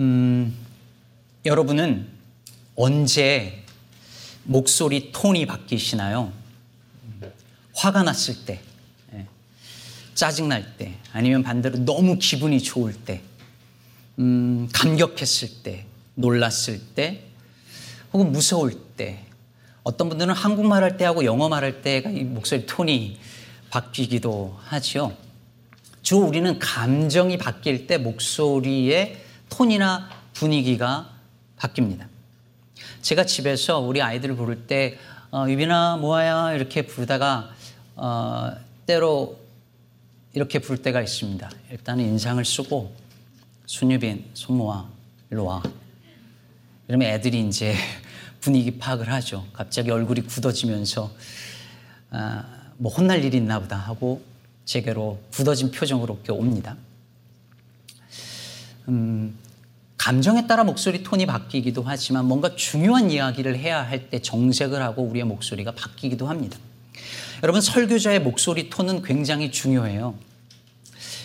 음, 여러분은 언제 목소리 톤이 바뀌시나요? 화가 났을 때, 예, 짜증날 때, 아니면 반대로 너무 기분이 좋을 때, 음, 감격했을 때, 놀랐을 때, 혹은 무서울 때, 어떤 분들은 한국말 할 때하고 영어 말할 때가 이 목소리 톤이 바뀌기도 하지요. 주 우리는 감정이 바뀔 때 목소리의 톤이나 분위기가 바뀝니다. 제가 집에서 우리 아이들을 부를 때 어, 유빈아 모아야 이렇게 부르다가 어, 때로 이렇게 부를 때가 있습니다. 일단은 인상을 쓰고 순유빈 손모아 일로 와. 이러면 애들이 이제 분위기 파악을 하죠. 갑자기 얼굴이 굳어지면서 아, 뭐 혼날 일이 있나 보다 하고 제게로 굳어진 표정으로 옵니다. 음, 감정에 따라 목소리 톤이 바뀌기도 하지만 뭔가 중요한 이야기를 해야 할 때 정색을 하고 우리의 목소리가 바뀌기도 합니다. 여러분 설교자의 목소리 톤은 굉장히 중요해요.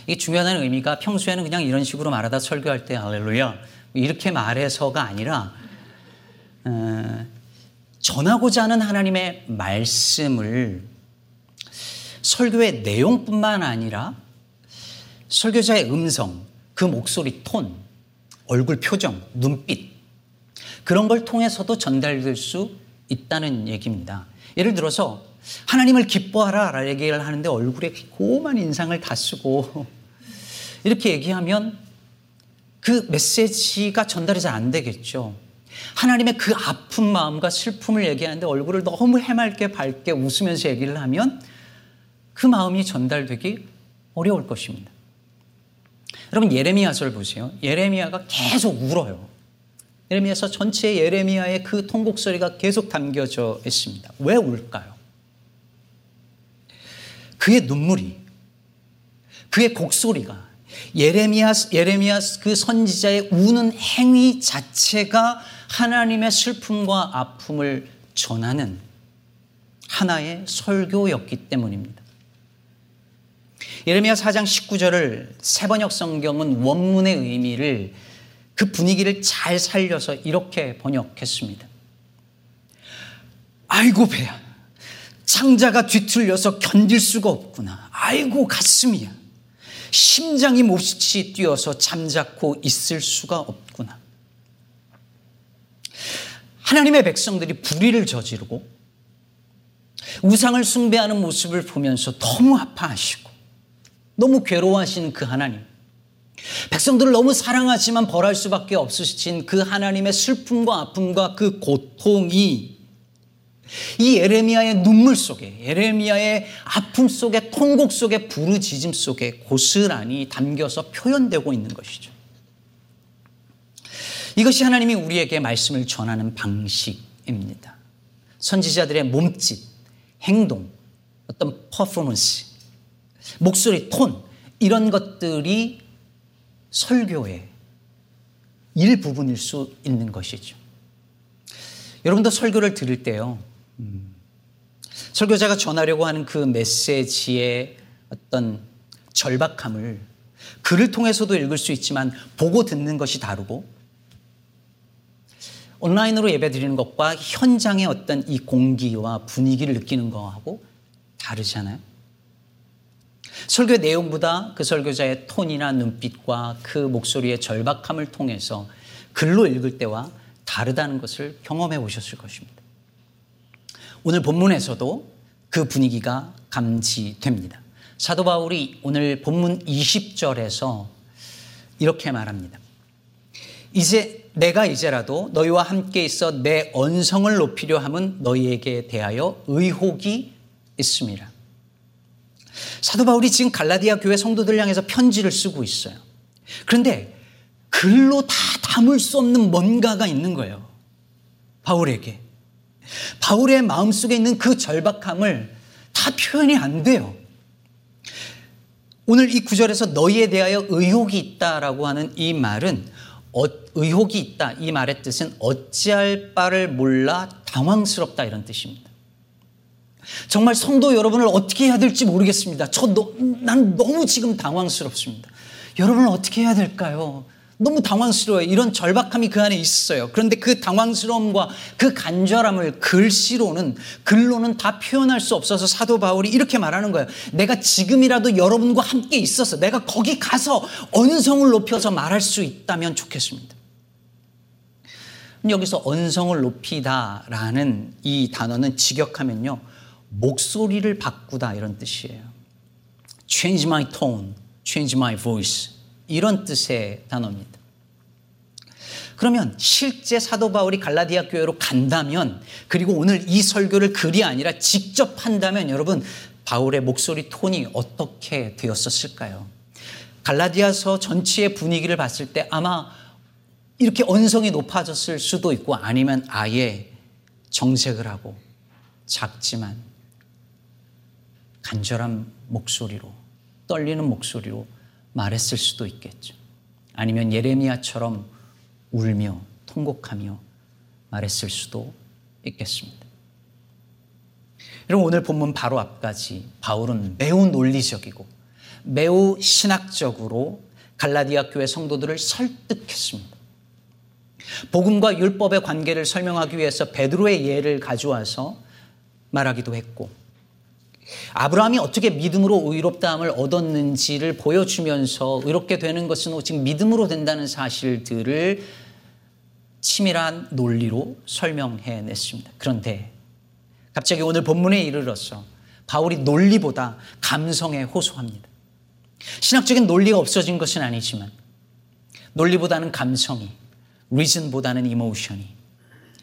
이게 중요하다는 의미가 평소에는 그냥 이런 식으로 말하다 설교할 때 할렐루야 이렇게 말해서가 아니라 어, 전하고자 하는 하나님의 말씀을 설교의 내용뿐만 아니라 설교자의 음성, 그 목소리 톤, 얼굴 표정, 눈빛 그런 걸 통해서도 전달될 수 있다는 얘기입니다. 예를 들어서 하나님을 기뻐하라 라는 얘기를 하는데 얼굴에 고만 인상을 다 쓰고 이렇게 얘기하면 그 메시지가 전달이 잘 안 되겠죠. 하나님의 그 아픈 마음과 슬픔을 얘기하는데 얼굴을 너무 해맑게 밝게 웃으면서 얘기를 하면 그 마음이 전달되기 어려울 것입니다. 여러분 예레미야서를 보세요. 예레미야가 계속 울어요. 예레미야서 전체 예레미야의 그 통곡 소리가 계속 담겨져 있습니다. 왜 울까요? 그의 눈물이 그의 곡소리가 예레미야 예레미야 그 선지자의 우는 행위 자체가 하나님의 슬픔과 아픔을 전하는 하나의 설교였기 때문입니다. 예레미야 4장 19절을 세번역 성경은 원문의 의미를 그 분위기를 잘 살려서 이렇게 번역했습니다. 아이고 배야. 창자가 뒤틀려서 견딜 수가 없구나. 아이고 가슴이야. 심장이 몹시 뛰어서 잠자코 있을 수가 없구나. 하나님의 백성들이 불의를 저지르고 우상을 숭배하는 모습을 보면서 너무 아파하시고 너무 괴로워하시는 그 하나님. 백성들을 너무 사랑하지만 벌할 수밖에 없으신 그 하나님의 슬픔과 아픔과 그 고통이 이 에레미야의 눈물 속에, 에레미야의 아픔 속에, 통곡 속에, 부르짖음 속에 고스란히 담겨서 표현되고 있는 것이죠. 이것이 하나님이 우리에게 말씀을 전하는 방식입니다. 선지자들의 몸짓, 행동, 어떤 퍼포먼스, 목소리, 톤, 이런 것들이 설교의 일부분일 수 있는 것이죠. 여러분도 설교를 들을 때요, 음, 설교자가 전하려고 하는 그 메시지의 어떤 절박함을 글을 통해서도 읽을 수 있지만 보고 듣는 것이 다르고 온라인으로 예배 드리는 것과 현장의 어떤 이 공기와 분위기를 느끼는 거하고 다르잖아요. 설교의 내용보다 그 설교자의 톤이나 눈빛과 그 목소리의 절박함을 통해서 글로 읽을 때와 다르다는 것을 경험해 보셨을 것입니다. 오늘 본문에서도 그 분위기가 감지됩니다. 사도 바울이 오늘 본문 20절에서 이렇게 말합니다. 이제 내가 이제라도 너희와 함께 있어 내 언성을 높이려 함은 너희에게 대하여 의혹이 있습니다. 사도 바울이 지금 갈라디아 교회 성도들 향해서 편지를 쓰고 있어요. 그런데 글로 다 담을 수 없는 뭔가가 있는 거예요. 바울에게. 바울의 마음속에 있는 그 절박함을 다 표현이 안 돼요. 오늘 이 구절에서 너희에 대하여 의혹이 있다라고 하는 이 말은 어, 의혹이 있다. 이 말의 뜻은 어찌할 바를 몰라 당황스럽다 이런 뜻입니다. 정말 성도 여러분을 어떻게 해야 될지 모르겠습니다. 저, 너, 난 너무 지금 당황스럽습니다. 여러분을 어떻게 해야 될까요? 너무 당황스러워요. 이런 절박함이 그 안에 있어요. 그런데 그 당황스러움과 그 간절함을 글씨로는, 글로는 다 표현할 수 없어서 사도 바울이 이렇게 말하는 거예요. 내가 지금이라도 여러분과 함께 있어서 내가 거기 가서 언성을 높여서 말할 수 있다면 좋겠습니다. 여기서 언성을 높이다라는 이 단어는 직역하면요. 목소리를 바꾸다 이런 뜻이에요. change my tone, change my voice. 이런 뜻의 단어입니다. 그러면 실제 사도 바울이 갈라디아 교회로 간다면 그리고 오늘 이 설교를 글이 아니라 직접 한다면 여러분 바울의 목소리 톤이 어떻게 되었었을까요? 갈라디아서 전체의 분위기를 봤을 때 아마 이렇게 언성이 높아졌을 수도 있고 아니면 아예 정색을 하고 작지만 간절한 목소리로 떨리는 목소리로 말했을 수도 있겠죠. 아니면 예레미야처럼 울며 통곡하며 말했을 수도 있겠습니다. 여러분 오늘 본문 바로 앞까지 바울은 매우 논리적이고 매우 신학적으로 갈라디아 교회 성도들을 설득했습니다. 복음과 율법의 관계를 설명하기 위해서 베드로의 예를 가져와서 말하기도 했고 아브라함이 어떻게 믿음으로 의롭다함을 얻었는지를 보여주면서 의롭게 되는 것은 오직 믿음으로 된다는 사실들을 치밀한 논리로 설명해 냈습니다. 그런데 갑자기 오늘 본문에 이르러서 바울이 논리보다 감성에 호소합니다. 신학적인 논리가 없어진 것은 아니지만 논리보다는 감성이, 리즌보다는 이모션이,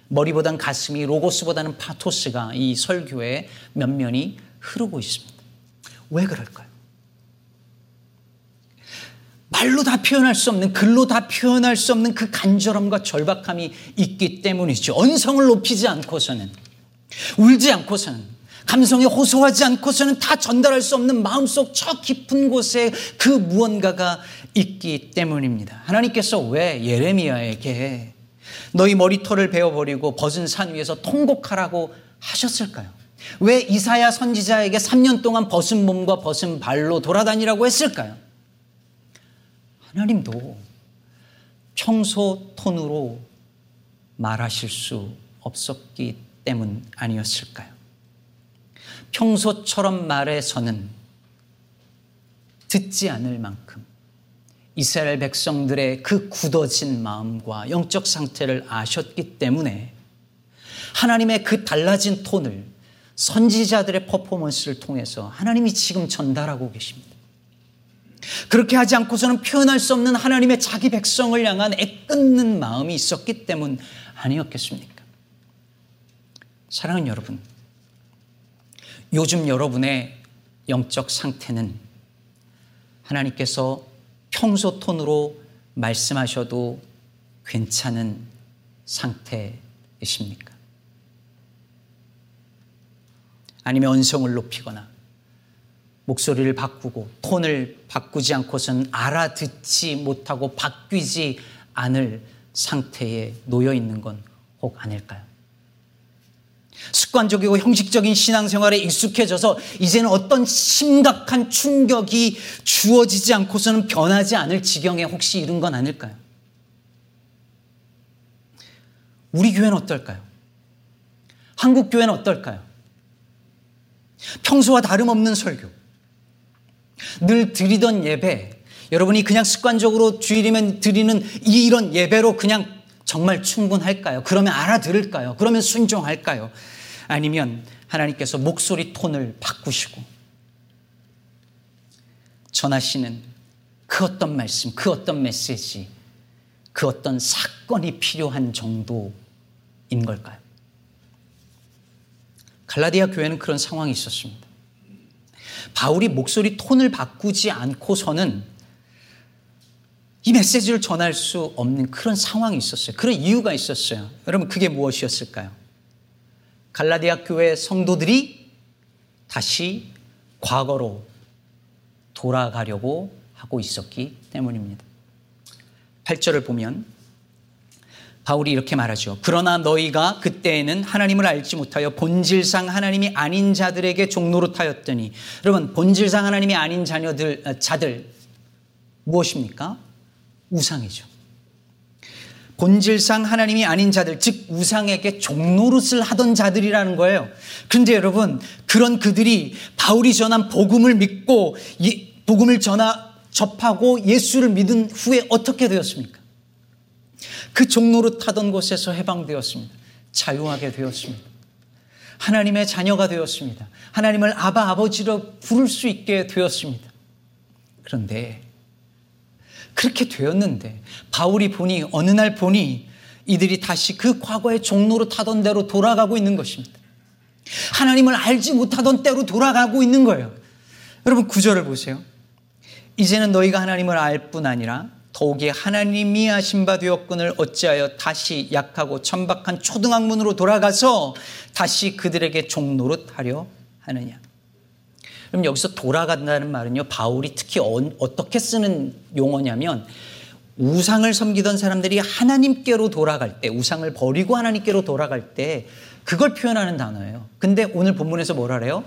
머리보다는 가슴이, 로고스보다는 파토스가 이 설교의 면면이 흐르고 있습니다. 왜 그럴까요? 말로 다 표현할 수 없는, 글로 다 표현할 수 없는 그 간절함과 절박함이 있기 때문이죠. 언성을 높이지 않고서는, 울지 않고서는, 감성에 호소하지 않고서는 다 전달할 수 없는 마음속 저 깊은 곳에 그 무언가가 있기 때문입니다. 하나님께서 왜 예레미야에게 너희 머리털을 베어버리고 벗은 산 위에서 통곡하라고 하셨을까요? 왜 이사야 선지자에게 3년 동안 벗은 몸과 벗은 발로 돌아다니라고 했을까요? 하나님도 평소 톤으로 말하실 수 없었기 때문 아니었을까요? 평소처럼 말해서는 듣지 않을 만큼 이스라엘 백성들의 그 굳어진 마음과 영적 상태를 아셨기 때문에 하나님의 그 달라진 톤을 선지자들의 퍼포먼스를 통해서 하나님이 지금 전달하고 계십니다. 그렇게 하지 않고서는 표현할 수 없는 하나님의 자기 백성을 향한 애끓는 마음이 있었기 때문 아니었겠습니까? 사랑하는 여러분, 요즘 여러분의 영적 상태는 하나님께서 평소 톤으로 말씀하셔도 괜찮은 상태이십니까? 아니면 언성을 높이거나 목소리를 바꾸고 톤을 바꾸지 않고선 알아듣지 못하고 바뀌지 않을 상태에 놓여 있는 건 혹 아닐까요? 습관적이고 형식적인 신앙생활에 익숙해져서 이제는 어떤 심각한 충격이 주어지지 않고서는 변하지 않을 지경에 혹시 이른 건 아닐까요? 우리 교회는 어떨까요? 한국 교회는 어떨까요? 평소와 다름없는 설교. 늘 드리던 예배. 여러분이 그냥 습관적으로 주일이면 드리는 이런 예배로 그냥 정말 충분할까요? 그러면 알아들을까요? 그러면 순종할까요? 아니면 하나님께서 목소리 톤을 바꾸시고 전하시는 그 어떤 말씀, 그 어떤 메시지, 그 어떤 사건이 필요한 정도인 걸까요? 갈라디아 교회는 그런 상황이 있었습니다. 바울이 목소리 톤을 바꾸지 않고서는 이 메시지를 전할 수 없는 그런 상황이 있었어요. 그런 이유가 있었어요. 여러분, 그게 무엇이었을까요? 갈라디아 교회 성도들이 다시 과거로 돌아가려고 하고 있었기 때문입니다. 8절을 보면 바울이 이렇게 말하죠. 그러나 너희가 그때에는 하나님을 알지 못하여 본질상 하나님이 아닌 자들에게 종로로 타였더니 여러분 본질상 하나님이 아닌 자녀들 아, 자들 무엇입니까? 우상이죠. 본질상 하나님이 아닌 자들, 즉 우상에게 종노릇을 하던 자들이라는 거예요. 그런데 여러분, 그런 그들이 바울이 전한 복음을 믿고 복음을 전하 접하고 예수를 믿은 후에 어떻게 되었습니까? 그 종노릇 하던 곳에서 해방되었습니다. 자유하게 되었습니다. 하나님의 자녀가 되었습니다. 하나님을 아바 아버지로 부를 수 있게 되었습니다. 그런데 그렇게 되었는데 바울이 보니 어느 날 보니 이들이 다시 그 과거의 종로로 타던 대로 돌아가고 있는 것입니다. 하나님을 알지 못하던 때로 돌아가고 있는 거예요. 여러분 구절을 보세요. 이제는 너희가 하나님을 알 뿐 아니라 더욱이 하나님이 하신 바 되었건을 어찌하여 다시 약하고 천박한 초등학문으로 돌아가서 다시 그들에게 종노릇하려 하느냐. 그럼 여기서 돌아간다는 말은요, 바울이 특히 어, 떻게 쓰는 용어냐면, 우상을 섬기던 사람들이 하나님께로 돌아갈 때, 우상을 버리고 하나님께로 돌아갈 때, 그걸 표현하는 단어예요. 근데 오늘 본문에서 뭐라 그래요?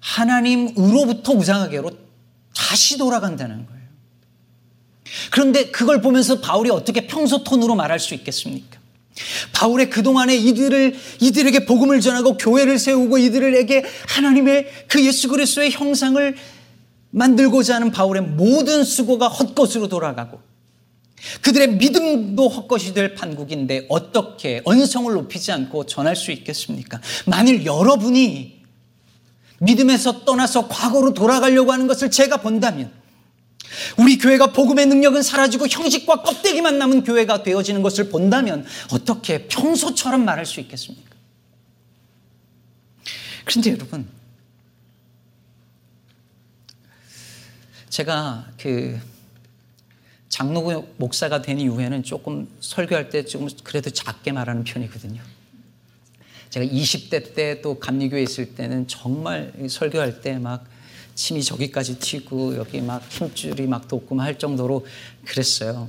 하나님으로부터 우상에게로 다시 돌아간다는 거예요. 그런데 그걸 보면서 바울이 어떻게 평소 톤으로 말할 수 있겠습니까? 바울의 그동안에 이들을, 이들에게 복음을 전하고 교회를 세우고 이들에게 하나님의 그 예수 그리스도의 형상을 만들고자 하는 바울의 모든 수고가 헛것으로 돌아가고 그들의 믿음도 헛것이 될 판국인데 어떻게 언성을 높이지 않고 전할 수 있겠습니까? 만일 여러분이 믿음에서 떠나서 과거로 돌아가려고 하는 것을 제가 본다면 우리 교회가 복음의 능력은 사라지고 형식과 껍데기만 남은 교회가 되어지는 것을 본다면 어떻게 평소처럼 말할 수 있겠습니까? 그런데 여러분, 제가 그 장로교 목사가 된 이후에는 조금 설교할 때 조금 그래도 작게 말하는 편이거든요. 제가 20대 때 또 감리교에 있을 때는 정말 설교할 때 막 침이 저기까지 튀고 여기 막 힘줄이 막 돋고 할 정도로 그랬어요.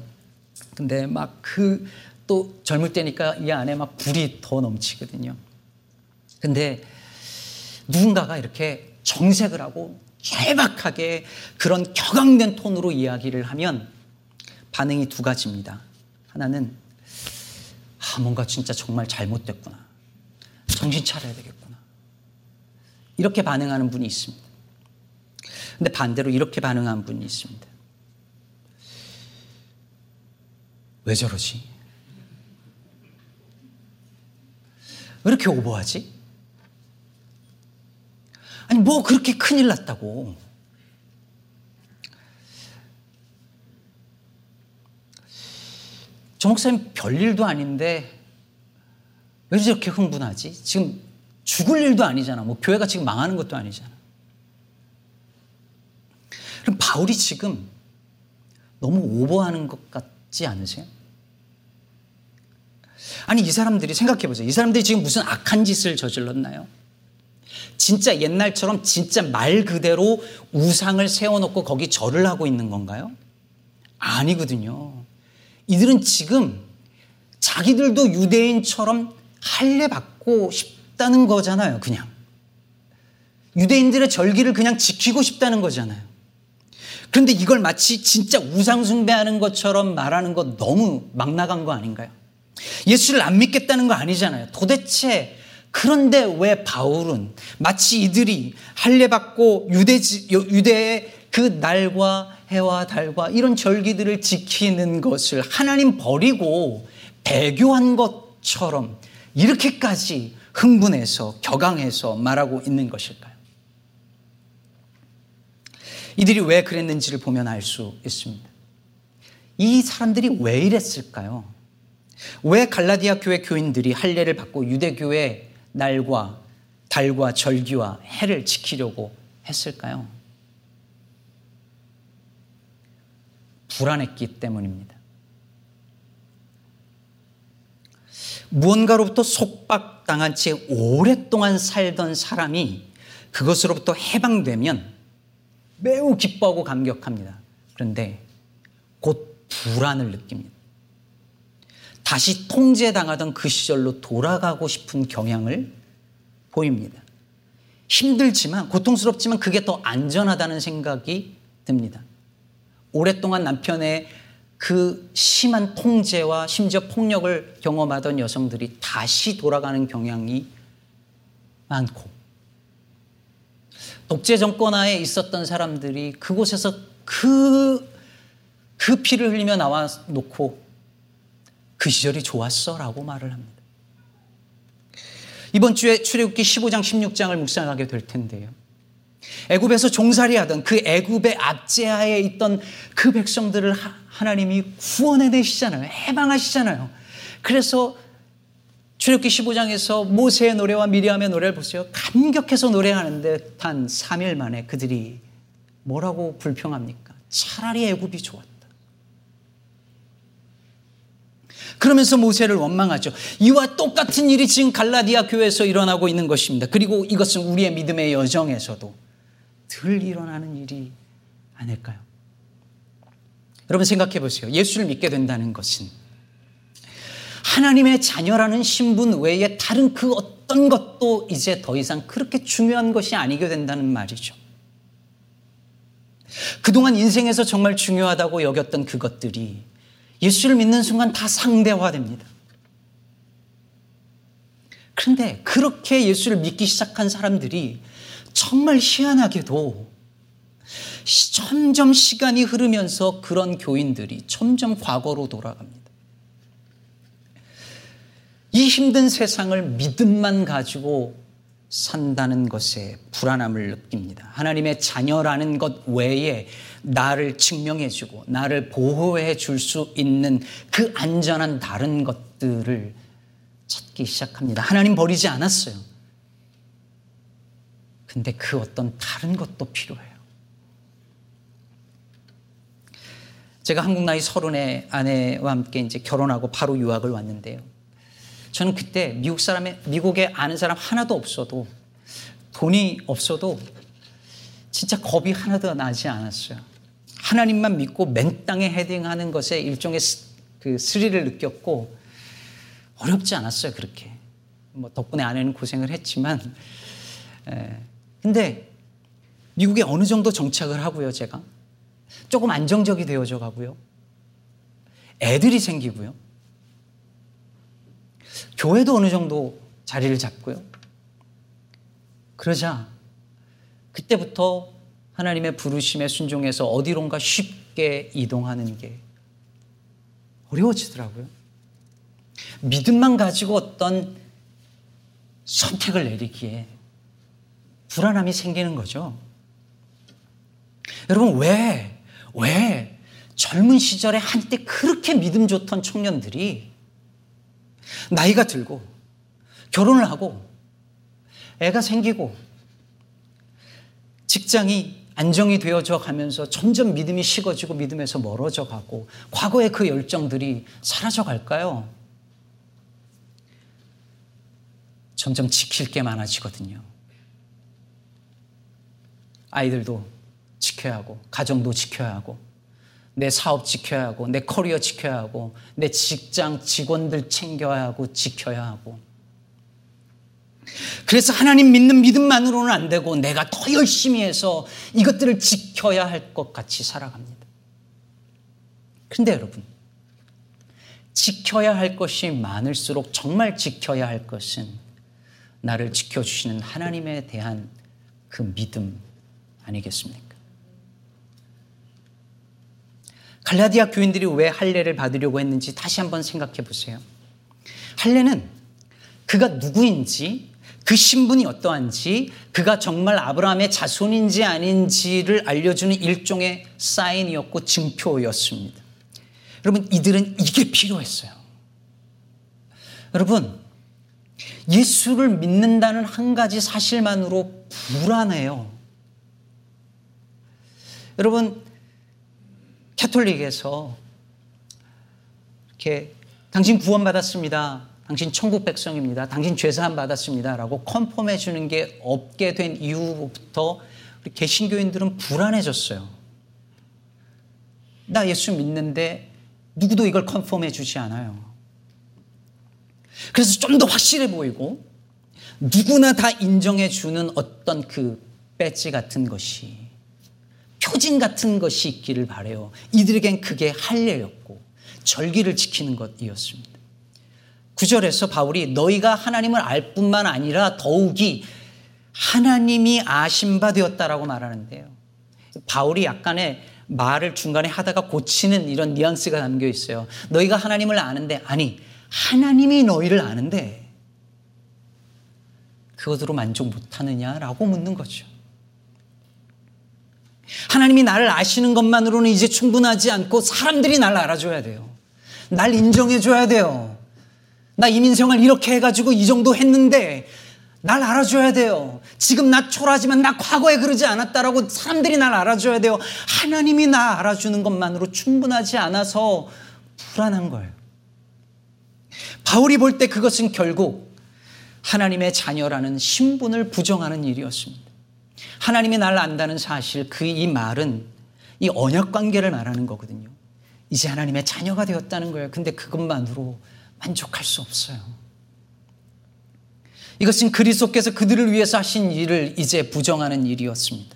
근데 막 그 또 젊을 때니까 이 안에 막 불이 더 넘치거든요. 근데 누군가가 이렇게 정색을 하고 절박하게 그런 격앙된 톤으로 이야기를 하면 반응이 두 가지입니다. 하나는 아, 뭔가 진짜 정말 잘못됐구나. 정신 차려야 되겠구나. 이렇게 반응하는 분이 있습니다. 근데 반대로 이렇게 반응한 분이 있습니다. 왜 저러지? 왜 이렇게 오버하지? 아니, 뭐 그렇게 큰일 났다고. 저 목사님 별일도 아닌데 왜 저렇게 흥분하지? 지금 죽을 일도 아니잖아. 뭐 교회가 지금 망하는 것도 아니잖아. 그럼 바울이 지금 너무 오버하는 것 같지 않으세요? 아니, 이 사람들이 생각해 보세요. 이 사람들이 지금 무슨 악한 짓을 저질렀나요? 진짜 옛날처럼 진짜 말 그대로 우상을 세워놓고 거기 절을 하고 있는 건가요? 아니거든요. 이들은 지금 자기들도 유대인처럼 할례 받고 싶다는 거잖아요, 그냥. 유대인들의 절기를 그냥 지키고 싶다는 거잖아요. 그런데 이걸 마치 진짜 우상숭배하는 것처럼 말하는 것 너무 막 나간 거 아닌가요? 예수를 안 믿겠다는 거 아니잖아요. 도대체 그런데 왜 바울은 마치 이들이 할례받고 유대 유대의 그 날과 해와 달과 이런 절기들을 지키는 것을 하나님 버리고 배교한 것처럼 이렇게까지 흥분해서 격앙해서 말하고 있는 것일까요? 이들이 왜 그랬는지를 보면 알 수 있습니다. 이 사람들이 왜 이랬을까요? 왜 갈라디아 교회 교인들이 할례를 받고 유대교의 날과 달과 절기와 해를 지키려고 했을까요? 불안했기 때문입니다. 무언가로부터 속박당한 채 오랫동안 살던 사람이 그것으로부터 해방되면 매우 기뻐하고 감격합니다. 그런데 곧 불안을 느낍니다. 다시 통제당하던 그 시절로 돌아가고 싶은 경향을 보입니다. 힘들지만, 고통스럽지만 그게 더 안전하다는 생각이 듭니다. 오랫동안 남편의 그 심한 통제와 심지어 폭력을 경험하던 여성들이 다시 돌아가는 경향이 많고 독재 정권 하에 있었던 사람들이 그곳에서 그, 그 피를 흘리며 나와 놓고 그 시절이 좋았어 라고 말을 합니다. 이번 주에 출애굽기 15장 16장을 묵상하게 될 텐데요. 애굽에서 종살이 하던 그 애굽의 압제하에 있던 그 백성들을 하나님이 구원해 내시잖아요. 해방하시잖아요. 그래서 출애굽기 15장에서 모세의 노래와 미리암의 노래를 보세요. 감격해서 노래하는데 단 3일 만에 그들이 뭐라고 불평합니까? 차라리 애굽이 좋았다. 그러면서 모세를 원망하죠. 이와 똑같은 일이 지금 갈라디아 교회에서 일어나고 있는 것입니다. 그리고 이것은 우리의 믿음의 여정에서도 늘 일어나는 일이 아닐까요? 여러분 생각해 보세요. 예수를 믿게 된다는 것은 하나님의 자녀라는 신분 외에 다른 그 어떤 것도 이제 더 이상 그렇게 중요한 것이 아니게 된다는 말이죠. 그동안 인생에서 정말 중요하다고 여겼던 그것들이 예수를 믿는 순간 다 상대화됩니다. 그런데 그렇게 예수를 믿기 시작한 사람들이 정말 희한하게도 점점 시간이 흐르면서 그런 교인들이 점점 과거로 돌아갑니다. 이 힘든 세상을 믿음만 가지고 산다는 것에 불안함을 느낍니다. 하나님의 자녀라는 것 외에 나를 증명해주고 나를 보호해 줄 수 있는 그 안전한 다른 것들을 찾기 시작합니다. 하나님 버리지 않았어요. 근데 그 어떤 다른 것도 필요해요. 제가 한국 나이 서른의 아내와 함께 이제 결혼하고 바로 유학을 왔는데요. 저는 그때 미국 사람의 미국에 아는 사람 하나도 없어도 돈이 없어도 진짜 겁이 하나도 나지 않았어요. 하나님만 믿고 맨 땅에 헤딩하는 것에 일종의 그 스릴을 느꼈고 어렵지 않았어요 그렇게. 뭐 덕분에 아내는 고생을 했지만, 에, 근데 미국에 어느 정도 정착을 하고요 제가 조금 안정적이 되어져 가고요. 애들이 생기고요. 교회도 어느 정도 자리를 잡고요. 그러자 그때부터 하나님의 부르심에 순종해서 어디론가 쉽게 이동하는 게 어려워지더라고요. 믿음만 가지고 어떤 선택을 내리기에 불안함이 생기는 거죠. 여러분, 왜, 왜 젊은 시절에 한때 그렇게 믿음 좋던 청년들이 나이가 들고 결혼을 하고 애가 생기고 직장이 안정이 되어져 가면서 점점 믿음이 식어지고 믿음에서 멀어져 가고 과거의 그 열정들이 사라져 갈까요? 점점 지킬 게 많아지거든요. 아이들도 지켜야 하고, 가정도 지켜야 하고, 내 사업 지켜야 하고, 내 커리어 지켜야 하고, 내 직장 직원들 챙겨야 하고, 지켜야 하고. 그래서 하나님 믿는 믿음만으로는 안 되고 내가 더 열심히 해서 이것들을 지켜야 할 것 같이 살아갑니다. 근데 여러분, 지켜야 할 것이 많을수록 정말 지켜야 할 것은 나를 지켜주시는 하나님에 대한 그 믿음 아니겠습니까? 갈라디아 교인들이 왜 할례를 받으려고 했는지 다시 한번 생각해 보세요. 할례는 그가 누구인지 그 신분이 어떠한지 그가 정말 아브라함의 자손인지 아닌지를 알려주는 일종의 사인이었고 증표였습니다. 여러분 이들은 이게 필요했어요. 여러분 예수를 믿는다는 한 가지 사실만으로 불안해요. 여러분 캐톨릭에서 이렇게 당신 구원받았습니다. 당신 천국 백성입니다. 당신 죄사함 받았습니다. 라고 컨펌해 주는 게 없게 된 이후부터 우리 개신교인들은 불안해졌어요. 나 예수 믿는데 누구도 이걸 컨펌해 주지 않아요. 그래서 좀 더 확실해 보이고 누구나 다 인정해 주는 어떤 그 배지 같은 것이 표징 같은 것이 있기를 바래요. 이들에겐 그게 할례였고 절기를 지키는 것이었습니다. 9절에서 바울이 너희가 하나님을 알 뿐만 아니라 더욱이 하나님이 아신 바 되었다라고 말하는데요. 바울이 약간의 말을 중간에 하다가 고치는 이런 뉘앙스가 담겨 있어요. 너희가 하나님을 아는데 아니 하나님이 너희를 아는데 그것으로 만족 못하느냐라고 묻는 거죠. 하나님이 나를 아시는 것만으로는 이제 충분하지 않고 사람들이 날 알아줘야 돼요. 날 인정해줘야 돼요. 나 이민생활 이렇게 해가지고 이 정도 했는데 날 알아줘야 돼요. 지금 나 초라하지만 나 과거에 그러지 않았다라고 사람들이 날 알아줘야 돼요. 하나님이 나 알아주는 것만으로 충분하지 않아서 불안한 거예요. 바울이 볼 때 그것은 결국 하나님의 자녀라는 신분을 부정하는 일이었습니다. 하나님이 날 안다는 사실, 그 이 말은 이 언약 관계를 말하는 거거든요. 이제 하나님의 자녀가 되었다는 거예요. 근데 그것만으로 만족할 수 없어요. 이것은 그리스도께서 그들을 위해서 하신 일을 이제 부정하는 일이었습니다.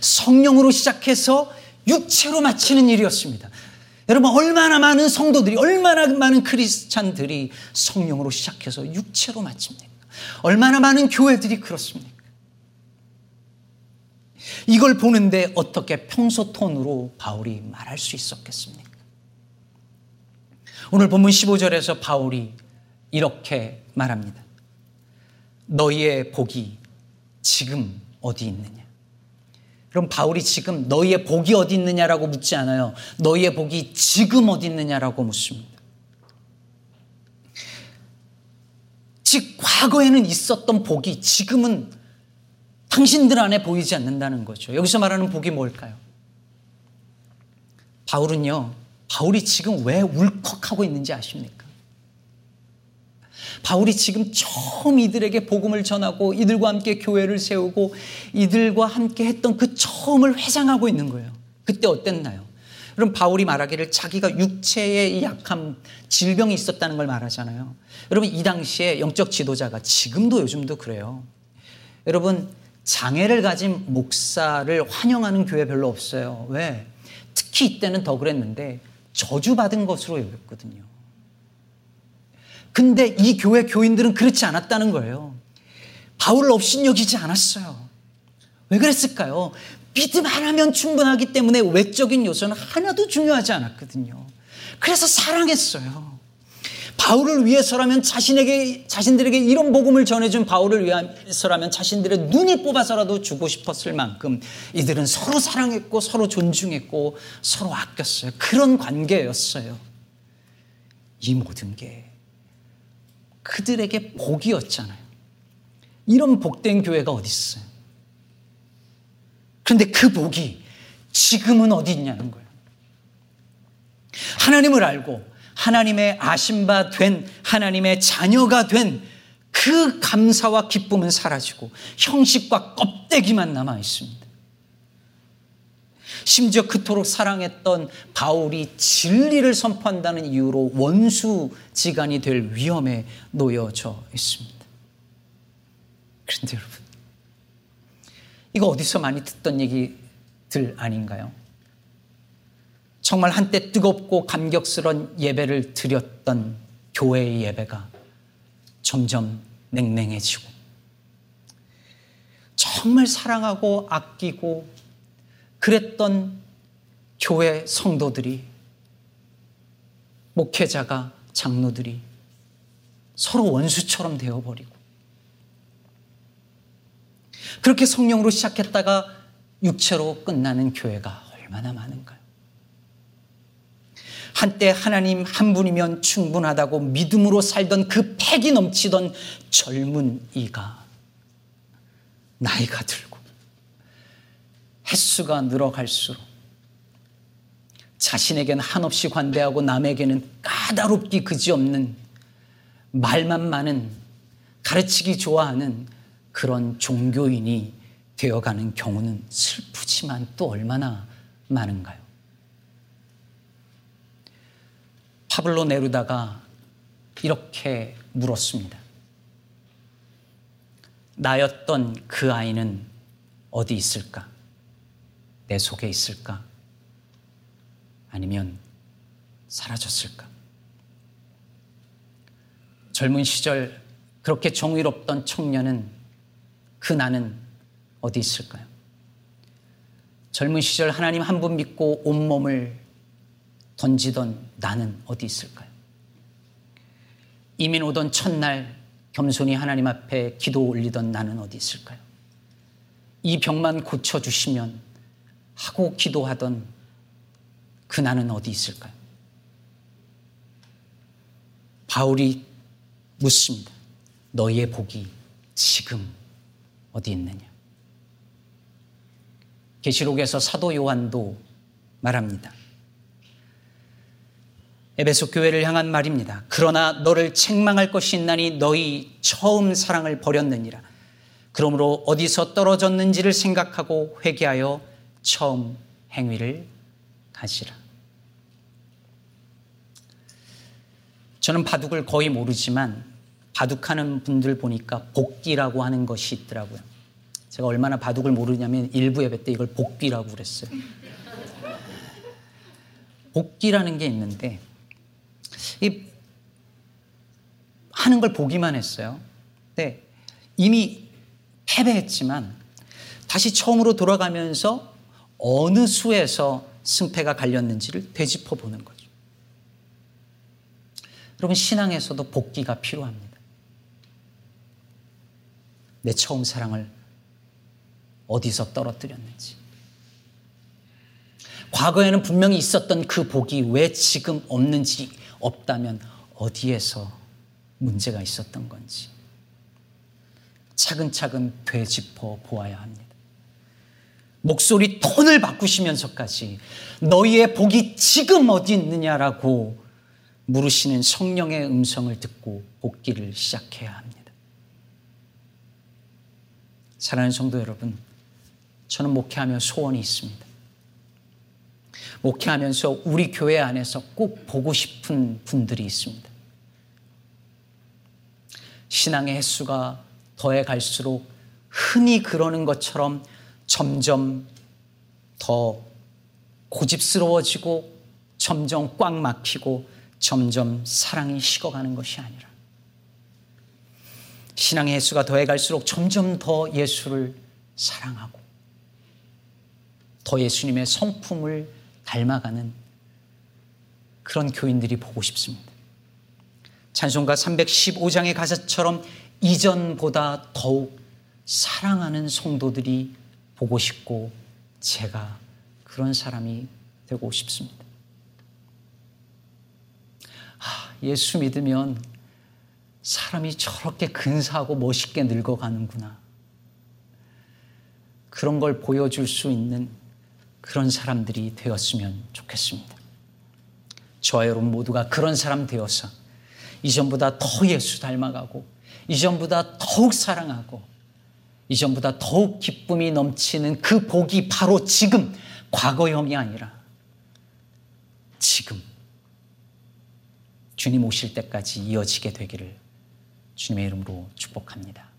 성령으로 시작해서 육체로 마치는 일이었습니다. 여러분 얼마나 많은 성도들이 얼마나 많은 크리스찬들이 성령으로 시작해서 육체로 마칩니까? 얼마나 많은 교회들이 그렇습니까? 이걸 보는데 어떻게 평소 톤으로 바울이 말할 수 있었겠습니까? 오늘 본문 15절에서 바울이 이렇게 말합니다. 너희의 복이 지금 어디 있느냐? 그럼 바울이 지금 너희의 복이 어디 있느냐라고 묻지 않아요. 너희의 복이 지금 어디 있느냐라고 묻습니다. 즉, 과거에는 있었던 복이 지금은 당신들 안에 보이지 않는다는 거죠. 여기서 말하는 복이 뭘까요? 바울은요, 바울이 지금 왜 울컥하고 있는지 아십니까? 바울이 지금 처음 이들에게 복음을 전하고 이들과 함께 교회를 세우고 이들과 함께 했던 그 처음을 회상하고 있는 거예요. 그때 어땠나요? 그럼 바울이 말하기를 자기가 육체의 약함, 질병이 있었다는 걸 말하잖아요. 여러분, 이 당시에 영적 지도자가 지금도 요즘도 그래요. 여러분, 장애를 가진 목사를 환영하는 교회 별로 없어요. 왜? 특히 이때는 더 그랬는데 저주받은 것으로 여겼거든요. 근데 이 교회 교인들은 그렇지 않았다는 거예요. 바울을 업신여기지 않았어요. 왜 그랬을까요? 믿음 하나면 충분하기 때문에 외적인 요소는 하나도 중요하지 않았거든요. 그래서 사랑했어요. 바울을 위해서라면 자신에게 자신들에게 이런 복음을 전해준 바울을 위해서라면 자신들의 눈이 뽑아서라도 주고 싶었을 만큼 이들은 서로 사랑했고 서로 존중했고 서로 아꼈어요. 그런 관계였어요. 이 모든 게 그들에게 복이었잖아요. 이런 복된 교회가 어디 있어요? 그런데 그 복이 지금은 어디 있냐는 거예요. 하나님을 알고 하나님의 아신 바된 하나님의 자녀가 된 그 감사와 기쁨은 사라지고 형식과 껍데기만 남아 있습니다. 심지어 그토록 사랑했던 바울이 진리를 선포한다는 이유로 원수지간이 될 위험에 놓여져 있습니다. 그런데 여러분, 이거 어디서 많이 듣던 얘기들 아닌가요? 정말 한때 뜨겁고 감격스러운 예배를 드렸던 교회의 예배가 점점 냉랭해지고 정말 사랑하고 아끼고 그랬던 교회 성도들이 목회자가 장로들이 서로 원수처럼 되어버리고 그렇게 성령으로 시작했다가 육체로 끝나는 교회가 얼마나 많은가요? 한때 하나님 한 분이면 충분하다고 믿음으로 살던 그 패기 넘치던 젊은 이가 나이가 들고 횟수가 늘어갈수록 자신에게는 한없이 관대하고 남에게는 까다롭기 그지없는 말만 많은 가르치기 좋아하는 그런 종교인이 되어가는 경우는 슬프지만 또 얼마나 많은가요? 파블로 네루다가 이렇게 물었습니다. 나였던 그 아이는 어디 있을까? 내 속에 있을까? 아니면 사라졌을까? 젊은 시절 그렇게 정의롭던 청년은 그 나는 어디 있을까요? 젊은 시절 하나님 한 분 믿고 온몸을 던지던 나는 어디 있을까요? 이민 오던 첫날 겸손히 하나님 앞에 기도 올리던 나는 어디 있을까요? 이 병만 고쳐주시면 하고 기도하던 그 나는 어디 있을까요? 바울이 묻습니다. 너희의 복이 지금 어디 있느냐? 계시록에서 사도 요한도 말합니다. 에베소 교회를 향한 말입니다. 그러나 너를 책망할 것이 있나니 너희 처음 사랑을 버렸느니라. 그러므로 어디서 떨어졌는지를 생각하고 회개하여 처음 행위를 가시라. 저는 바둑을 거의 모르지만 바둑하는 분들 보니까 복기라고 하는 것이 있더라고요. 제가 얼마나 바둑을 모르냐면 일부 예배 때 이걸 복귀라고 그랬어요. 복귀라는 게 있는데 이 하는 걸 보기만 했어요. 근데 이미 패배했지만 다시 처음으로 돌아가면서 어느 수에서 승패가 갈렸는지를 되짚어 보는 거죠. 여러분 신앙에서도 복귀가 필요합니다. 내 처음 사랑을 어디서 떨어뜨렸는지. 과거에는 분명히 있었던 그 복이 왜 지금 없는지 없다면 어디에서 문제가 있었던 건지 차근차근 되짚어 보아야 합니다. 목소리 톤을 바꾸시면서까지 너희의 복이 지금 어디 있느냐라고 물으시는 성령의 음성을 듣고 복기를 시작해야 합니다. 사랑하는 성도 여러분, 저는 목회하며 소원이 있습니다. 목회하면서 우리 교회 안에서 꼭 보고 싶은 분들이 있습니다. 신앙의 횟수가 더해 갈수록 흔히 그러는 것처럼 점점 더 고집스러워지고 점점 꽉 막히고 점점 사랑이 식어가는 것이 아니라 신앙의 횟수가 더해 갈수록 점점 더 예수를 사랑하고 더 예수님의 성품을 닮아가는 그런 교인들이 보고 싶습니다. 찬송가 315장의 가사처럼 이전보다 더욱 사랑하는 성도들이 보고 싶고 제가 그런 사람이 되고 싶습니다. 아, 예수 믿으면 사람이 저렇게 근사하고 멋있게 늙어가는구나. 그런 걸 보여줄 수 있는 그런 사람들이 되었으면 좋겠습니다. 저와 여러분 모두가 그런 사람 되어서 이전보다 더 예수 닮아가고 이전보다 더욱 사랑하고 이전보다 더욱 기쁨이 넘치는 그 복이 바로 지금 과거형이 아니라 지금 주님 오실 때까지 이어지게 되기를 주님의 이름으로 축복합니다.